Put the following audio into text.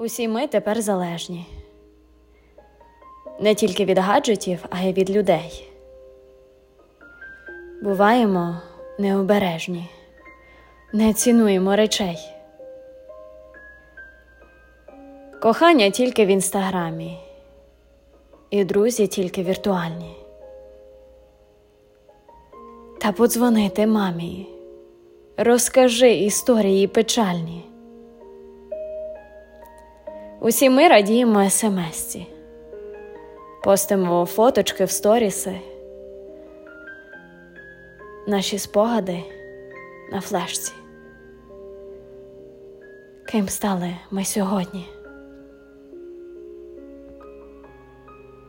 Усі ми тепер залежні. Не тільки від гаджетів, а й від людей. Буваємо необережні, не цінуємо речей. Кохання тільки в інстаграмі, і друзі тільки віртуальні. Та подзвонити мамі, розкажи історії печальні. Усі ми радіємо смс-ці, постимо фоточки в сторіси, наші спогади на флешці. Ким стали ми сьогодні?